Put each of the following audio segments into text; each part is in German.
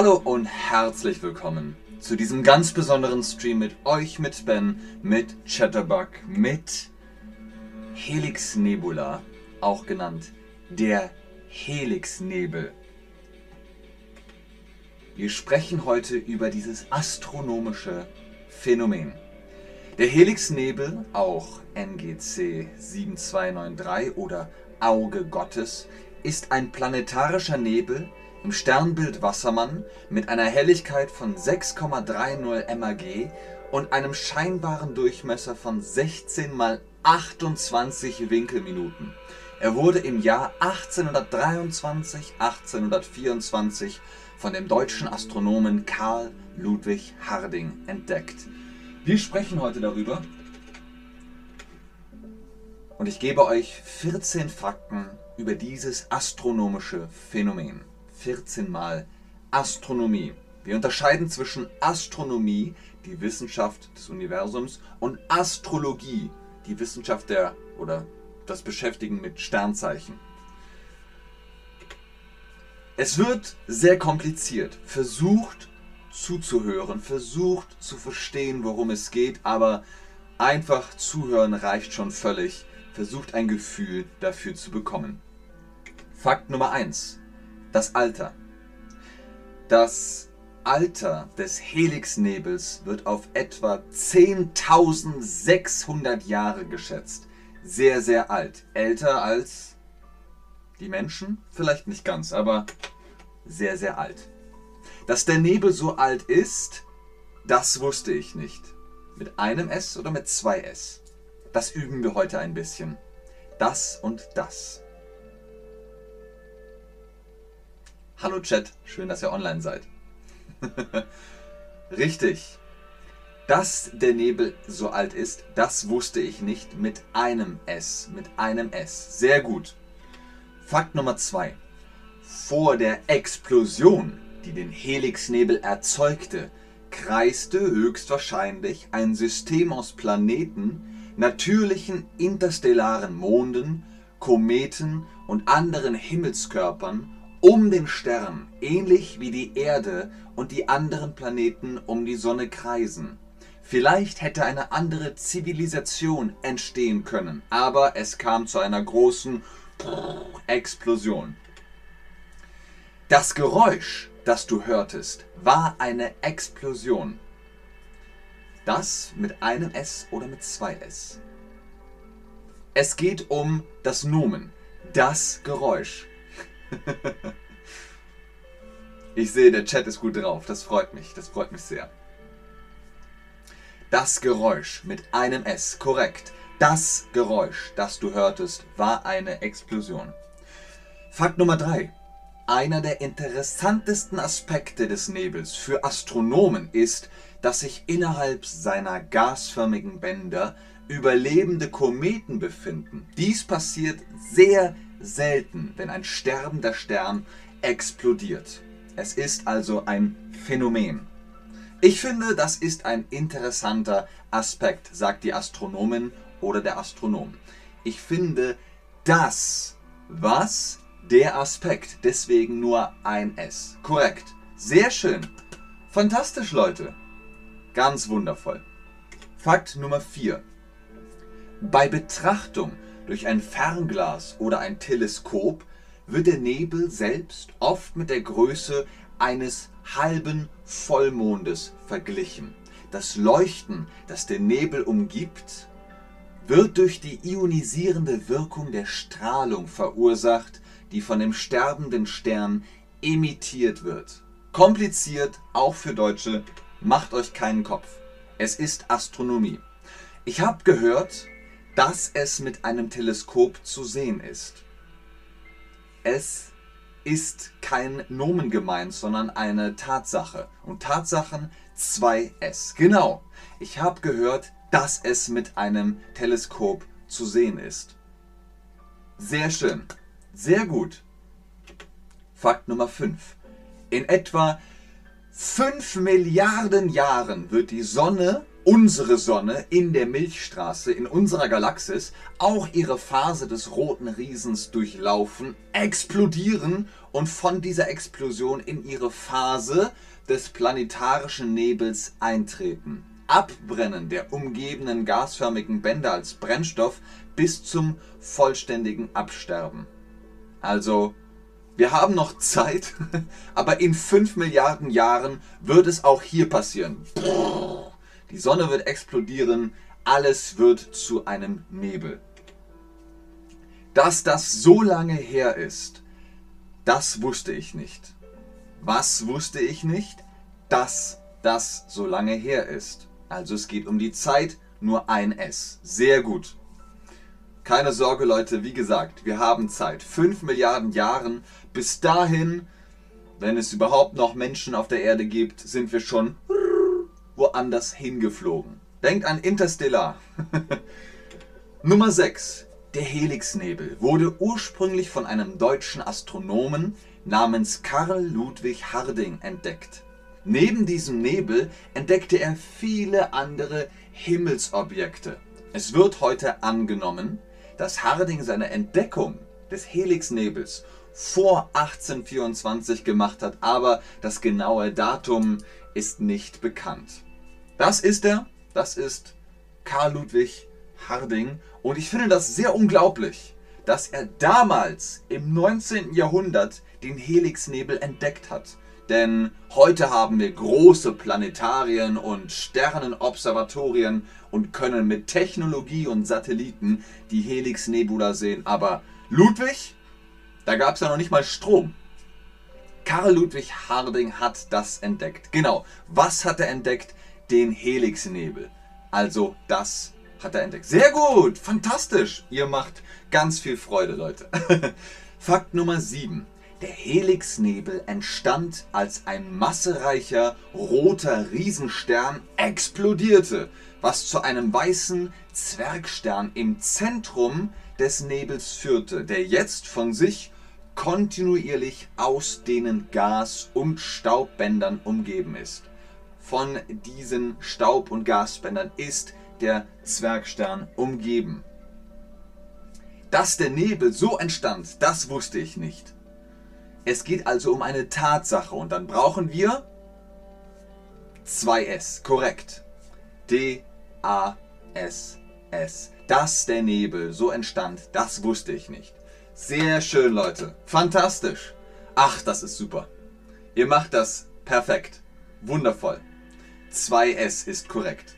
Hallo und herzlich willkommen zu diesem ganz besonderen Stream mit euch, mit Ben, mit Chatterbug, mit Helix Nebula, auch genannt der Helixnebel. Wir sprechen heute über dieses astronomische Phänomen. Der Helixnebel, auch NGC 7293 oder Auge Gottes, ist ein planetarischer Nebel im Sternbild Wassermann mit einer Helligkeit von 6,30 MAG und einem scheinbaren Durchmesser von 16 mal 28 Winkelminuten. Er wurde im Jahr 1823, 1824 von dem deutschen Astronomen Karl Ludwig Harding entdeckt. Wir sprechen heute darüber und ich gebe euch 14 Fakten über dieses astronomische Phänomen. 14 Mal Astronomie. Wir unterscheiden zwischen Astronomie, die Wissenschaft des Universums, und Astrologie, die Wissenschaft der oder das Beschäftigen mit Sternzeichen. Es wird sehr kompliziert. Versucht zuzuhören, versucht zu verstehen, worum es geht, aber einfach zuhören reicht schon völlig. Versucht ein Gefühl dafür zu bekommen. Fakt Nummer 1. Das Alter. Das Alter des Helixnebels wird auf etwa 10.600 Jahre geschätzt. Sehr, sehr alt. Älter als die Menschen? Vielleicht nicht ganz, aber sehr, sehr alt. Dass der Nebel so alt ist, das wusste ich nicht. Mit einem S oder mit zwei S? Das üben wir heute ein bisschen. Das und das. Hallo Chat, schön, dass ihr online seid. Richtig. Dass der Nebel so alt ist, das wusste ich nicht mit einem S. Mit einem S. Sehr gut. Fakt Nummer 2. Vor der Explosion, die den Helixnebel erzeugte, kreiste höchstwahrscheinlich ein System aus Planeten, natürlichen interstellaren Monden, Kometen und anderen Himmelskörpern um den Stern, ähnlich wie die Erde und die anderen Planeten um die Sonne kreisen. Vielleicht hätte eine andere Zivilisation entstehen können, aber es kam zu einer großen Explosion. Das Geräusch, das du hörtest, war eine Explosion. Das mit einem S oder mit zwei S. Es geht um das Nomen, das Geräusch. ich sehe, der Chat ist gut drauf. Das freut mich. Das freut mich sehr. Das Geräusch mit einem S, korrekt. Das Geräusch, das du hörtest, war eine Explosion. Fakt Nummer 3. Einer der interessantesten Aspekte des Nebels für Astronomen ist, dass sich innerhalb seiner gasförmigen Bänder überlebende Kometen befinden. Dies passiert sehr selten, wenn ein sterbender Stern explodiert. Es ist also ein Phänomen. Ich finde, das ist ein interessanter Aspekt, sagt die Astronomin oder der Astronom. Ich finde das, was, der Aspekt, deswegen nur ein S. Korrekt. Sehr schön. Fantastisch, Leute. Ganz wundervoll. Fakt Nummer 4. Bei Betrachtung durch ein Fernglas oder ein Teleskop wird der Nebel selbst oft mit der Größe eines halben Vollmondes verglichen. Das Leuchten, das den Nebel umgibt, wird durch die ionisierende Wirkung der Strahlung verursacht, die von dem sterbenden Stern emittiert wird. Kompliziert, auch für Deutsche, macht euch keinen Kopf. Es ist Astronomie. Ich habe gehört, dass es mit einem Teleskop zu sehen ist. Es ist kein Nomen gemeint, sondern eine Tatsache. Und Tatsachen 2S. Genau. Ich habe gehört, dass es mit einem Teleskop zu sehen ist. Sehr schön. Sehr gut. Fakt Nummer 5. In etwa 5 Milliarden Jahren wird die Sonne unsere Sonne in der Milchstraße, in unserer Galaxis, auch ihre Phase des roten Riesens durchlaufen, explodieren und von dieser Explosion in ihre Phase des planetarischen Nebels eintreten. Abbrennen der umgebenden gasförmigen Bänder als Brennstoff bis zum vollständigen Absterben. Also, wir haben noch Zeit, aber in 5 Milliarden Jahren wird es auch hier passieren. Die Sonne wird explodieren, alles wird zu einem Nebel. Dass das so lange her ist, das wusste ich nicht. Was wusste ich nicht? Dass das so lange her ist. Also es geht um die Zeit, nur ein S. Sehr gut. Keine Sorge Leute, wie gesagt, wir haben Zeit. 5 Milliarden Jahren. Bis dahin, wenn es überhaupt noch Menschen auf der Erde gibt, sind wir schon woanders hingeflogen. Denkt an Interstellar. Nummer 6. Der Helixnebel wurde ursprünglich von einem deutschen Astronomen namens Karl Ludwig Harding entdeckt. Neben diesem Nebel entdeckte er viele andere Himmelsobjekte. Es wird heute angenommen, dass Harding seine Entdeckung des Helixnebels vor 1824 gemacht hat, aber das genaue Datum ist nicht bekannt. Das ist er, das ist Karl Ludwig Harding und ich finde das sehr unglaublich, dass er damals im 19. Jahrhundert den Helixnebel entdeckt hat. Denn heute haben wir große Planetarien und Sternenobservatorien und können mit Technologie und Satelliten die Helix-Nebula sehen. Aber Ludwig, da gab es ja noch nicht mal Strom. Karl Ludwig Harding hat das entdeckt. Genau, was hat er entdeckt? Den Helixnebel. Also das hat er entdeckt. Sehr gut, fantastisch. Ihr macht ganz viel Freude, Leute. Fakt Nummer 7. Der Helixnebel entstand, als ein massereicher roter Riesenstern explodierte, was zu einem weißen Zwergstern im Zentrum des Nebels führte, der jetzt von sich kontinuierlich ausdehnend Gas- und Staubbändern umgeben ist von diesen Staub- und Gasspendern ist der Zwergstern umgeben. Dass der Nebel so entstand, das wusste ich nicht. Es geht also um eine Tatsache und dann brauchen wir 2S, korrekt. D-A-S-S. Dass der Nebel so entstand, das wusste ich nicht. Sehr schön, Leute. Fantastisch. Ach, das ist super. Ihr macht das perfekt. Wundervoll. 2S ist korrekt.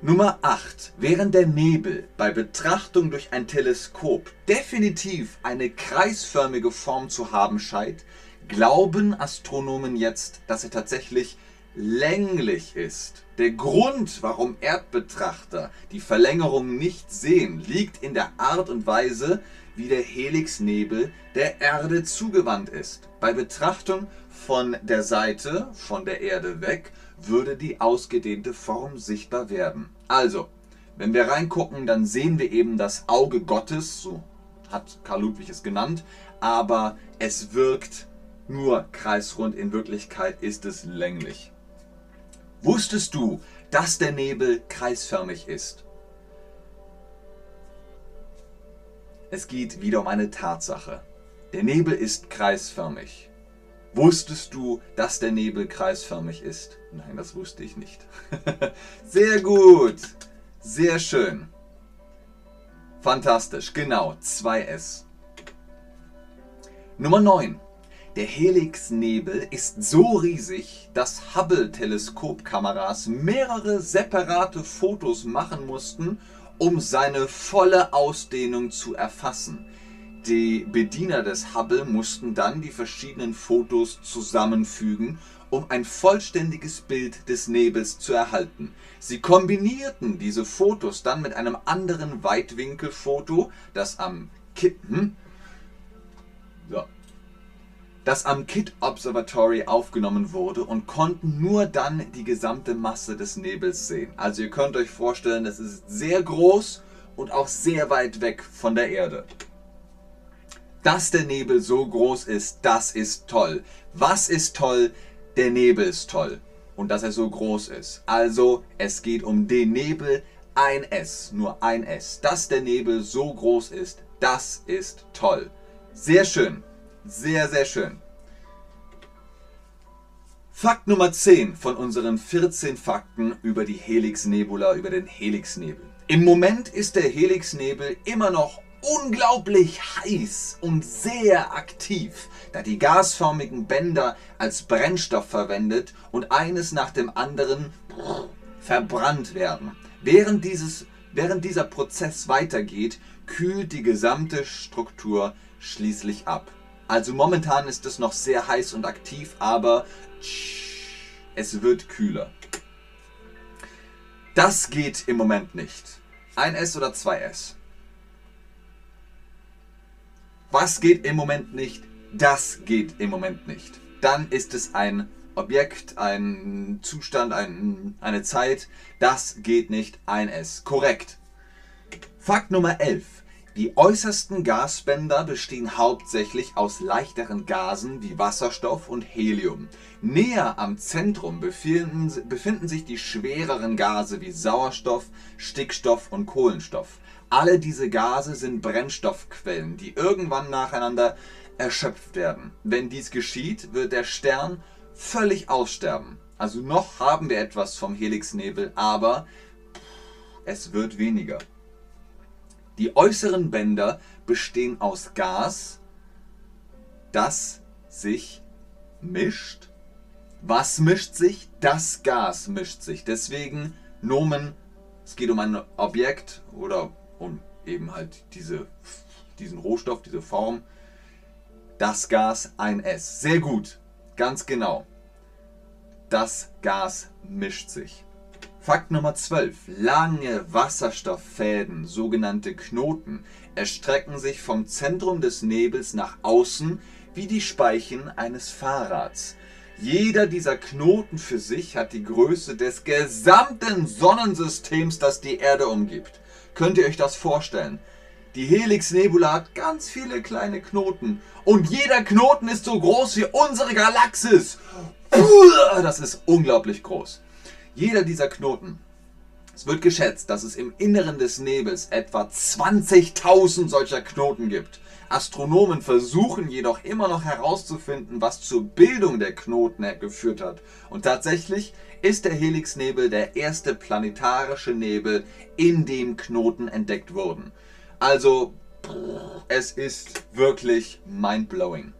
Nummer 8. Während der Nebel bei Betrachtung durch ein Teleskop definitiv eine kreisförmige Form zu haben scheint, glauben Astronomen jetzt, dass er tatsächlich länglich ist. Der Grund, warum Erdbetrachter die Verlängerung nicht sehen, liegt in der Art und Weise, wie der Helixnebel der Erde zugewandt ist. Bei Betrachtung von der Seite, von der Erde weg, würde die ausgedehnte Form sichtbar werden. Also, wenn wir reingucken, dann sehen wir eben das Auge Gottes, so hat Karl Ludwig es genannt, aber es wirkt nur kreisrund, in Wirklichkeit ist es länglich. Wusstest du, dass der Nebel kreisförmig ist? Es geht wieder um eine Tatsache. Der Nebel ist kreisförmig. Wusstest du, dass der Nebel kreisförmig ist? Nein, das wusste ich nicht. Sehr gut. Sehr schön. Fantastisch. Genau, 2S. Nummer 9. Der Helixnebel ist so riesig, dass Hubble-Teleskopkameras mehrere separate Fotos machen mussten, um seine volle Ausdehnung zu erfassen. Die Bediener des Hubble mussten dann die verschiedenen Fotos zusammenfügen, um ein vollständiges Bild des Nebels zu erhalten. Sie kombinierten diese Fotos dann mit einem anderen Weitwinkelfoto, das am Kippen, so, das am Kitt Observatory aufgenommen wurde und konnten nur dann die gesamte Masse des Nebels sehen. Also ihr könnt euch vorstellen, das ist sehr groß und auch sehr weit weg von der Erde. Dass der Nebel so groß ist, das ist toll. Was ist toll? Der Nebel ist toll. und dass er so groß ist. Also es geht um den Nebel, ein S, nur ein S. Dass der Nebel so groß ist, das ist toll. Sehr schön, sehr, sehr schön. Fakt Nummer 10 von unseren 14 Fakten über die Helix-Nebula, über den Helix-Nebel. Im Moment ist der Helix-Nebel immer noch unglaublich heiß und sehr aktiv, da die gasförmigen Bänder als Brennstoff verwendet und eines nach dem anderen verbrannt werden. Während, dieses, während dieser Prozess weitergeht, kühlt die gesamte Struktur schließlich ab. Also momentan ist es noch sehr heiß und aktiv, aber es wird kühler. Das geht im Moment nicht. Ein S oder zwei S? Was geht im Moment nicht? Das geht im Moment nicht. Dann ist es ein Objekt, ein Zustand, ein, eine Zeit. Das geht nicht. Ein S. Korrekt. Fakt Nummer 11. Die äußersten Gasbänder bestehen hauptsächlich aus leichteren Gasen wie Wasserstoff und Helium. Näher am Zentrum befinden, befinden sich die schwereren Gase wie Sauerstoff, Stickstoff und Kohlenstoff. Alle diese Gase sind Brennstoffquellen, die irgendwann nacheinander erschöpft werden. Wenn dies geschieht, wird der Stern völlig aussterben. Also noch haben wir etwas vom Helixnebel, aber es wird weniger. Die äußeren Bänder bestehen aus Gas, das sich mischt. Was mischt sich? Das Gas mischt sich. Deswegen Nomen, es geht um ein Objekt oder um eben halt diese, diesen Rohstoff, diese Form. Das Gas ein S. Sehr gut, ganz genau. Das Gas mischt sich. Fakt Nummer 12. Lange Wasserstofffäden, sogenannte Knoten, erstrecken sich vom Zentrum des Nebels nach außen wie die Speichen eines Fahrrads. Jeder dieser Knoten für sich hat die Größe des gesamten Sonnensystems, das die Erde umgibt. Könnt ihr euch das vorstellen? Die Helix Nebula hat ganz viele kleine Knoten. Und jeder Knoten ist so groß wie unsere Galaxis. Das ist unglaublich groß. Jeder dieser Knoten. Es wird geschätzt, dass es im Inneren des Nebels etwa 20.000 solcher Knoten gibt. Astronomen versuchen jedoch immer noch herauszufinden, was zur Bildung der Knoten geführt hat. Und tatsächlich ist der Helixnebel der erste planetarische Nebel, in dem Knoten entdeckt wurden. Also, es ist wirklich mindblowing.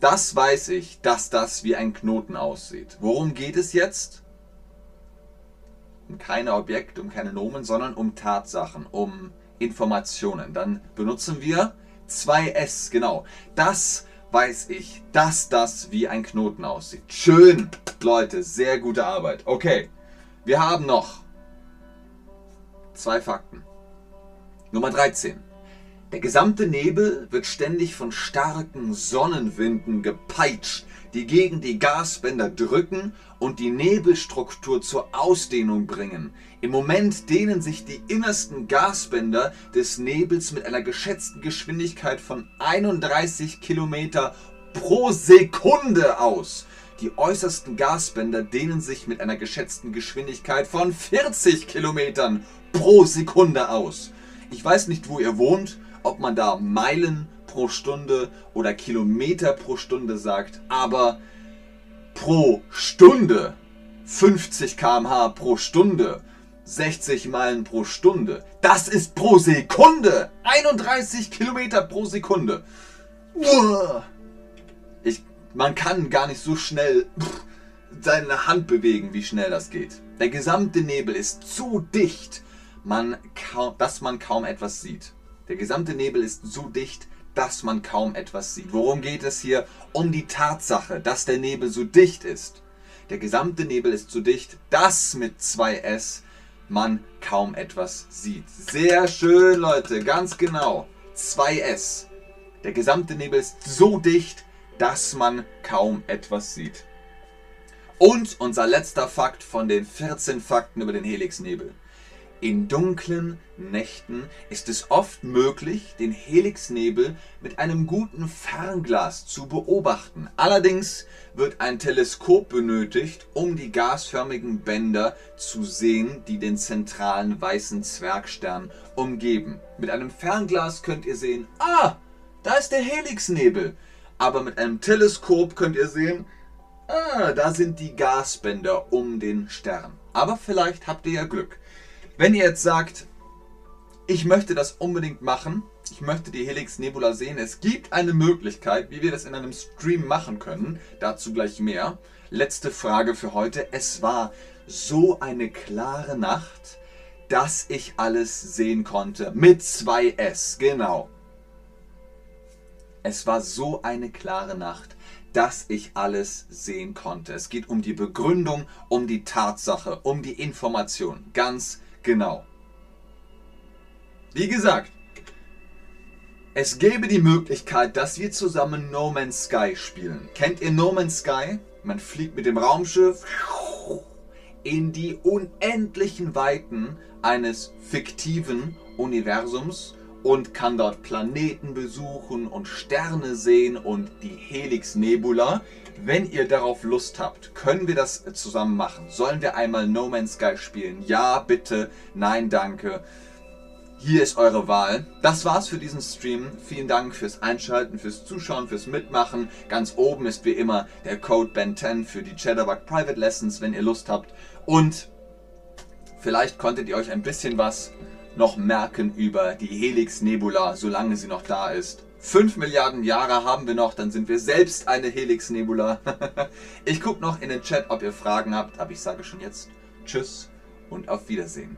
Das weiß ich, dass das wie ein Knoten aussieht. Worum geht es jetzt? Um keine Objekte, um keine Nomen, sondern um Tatsachen, um Informationen. Dann benutzen wir 2S, genau. Das weiß ich, dass das wie ein Knoten aussieht. Schön, Leute, sehr gute Arbeit. Okay, wir haben noch zwei Fakten. Nummer 13. Der gesamte Nebel wird ständig von starken Sonnenwinden gepeitscht, die gegen die Gasbänder drücken und die Nebelstruktur zur Ausdehnung bringen. Im Moment dehnen sich die innersten Gasbänder des Nebels mit einer geschätzten Geschwindigkeit von 31 Kilometer pro Sekunde aus. Die äußersten Gasbänder dehnen sich mit einer geschätzten Geschwindigkeit von 40 Kilometern pro Sekunde aus. Ich weiß nicht, wo ihr wohnt, ob man da Meilen pro Stunde oder Kilometer pro Stunde sagt, aber pro Stunde 50 km/h pro Stunde 60 Meilen pro Stunde. Das ist pro Sekunde. 31 Kilometer pro Sekunde. Ich, man kann gar nicht so schnell seine Hand bewegen, wie schnell das geht. Der gesamte Nebel ist zu dicht, man dass man kaum etwas sieht. Der gesamte Nebel ist so dicht, dass man kaum etwas sieht. Worum geht es hier? Um die Tatsache, dass der Nebel so dicht ist. Der gesamte Nebel ist so dicht, dass mit 2S man kaum etwas sieht. Sehr schön, Leute, ganz genau. 2S. Der gesamte Nebel ist so dicht, dass man kaum etwas sieht. Und unser letzter Fakt von den 14 Fakten über den Helixnebel. In dunklen Nächten ist es oft möglich, den Helixnebel mit einem guten Fernglas zu beobachten. Allerdings wird ein Teleskop benötigt, um die gasförmigen Bänder zu sehen, die den zentralen weißen Zwergstern umgeben. Mit einem Fernglas könnt ihr sehen, ah, da ist der Helixnebel. Aber mit einem Teleskop könnt ihr sehen, ah, da sind die Gasbänder um den Stern. Aber vielleicht habt ihr ja Glück. Wenn ihr jetzt sagt, ich möchte das unbedingt machen, ich möchte die Helix Nebula sehen, es gibt eine Möglichkeit, wie wir das in einem Stream machen können, dazu gleich mehr. Letzte Frage für heute. Es war so eine klare Nacht, dass ich alles sehen konnte. Mit 2S, genau. Es war so eine klare Nacht, dass ich alles sehen konnte. Es geht um die Begründung, um die Tatsache, um die Information. Ganz genau. Wie gesagt, es gäbe die Möglichkeit, dass wir zusammen No Man's Sky spielen. Kennt ihr No Man's Sky? Man fliegt mit dem Raumschiff in die unendlichen Weiten eines fiktiven Universums und kann dort Planeten besuchen und Sterne sehen und die Helix Nebula. Wenn ihr darauf Lust habt, können wir das zusammen machen. Sollen wir einmal No Man's Sky spielen? Ja, bitte. Nein, danke. Hier ist eure Wahl. Das war's für diesen Stream. Vielen Dank fürs Einschalten, fürs Zuschauen, fürs Mitmachen. Ganz oben ist wie immer der Code BEN10 für die Chatterbug Private Lessons, wenn ihr Lust habt. Und vielleicht konntet ihr euch ein bisschen was noch merken über die Helix Nebula, solange sie noch da ist. 5 Milliarden Jahre haben wir noch, dann sind wir selbst eine Helix Nebula. ich gucke noch in den Chat, ob ihr Fragen habt, aber ich sage schon jetzt Tschüss und auf Wiedersehen.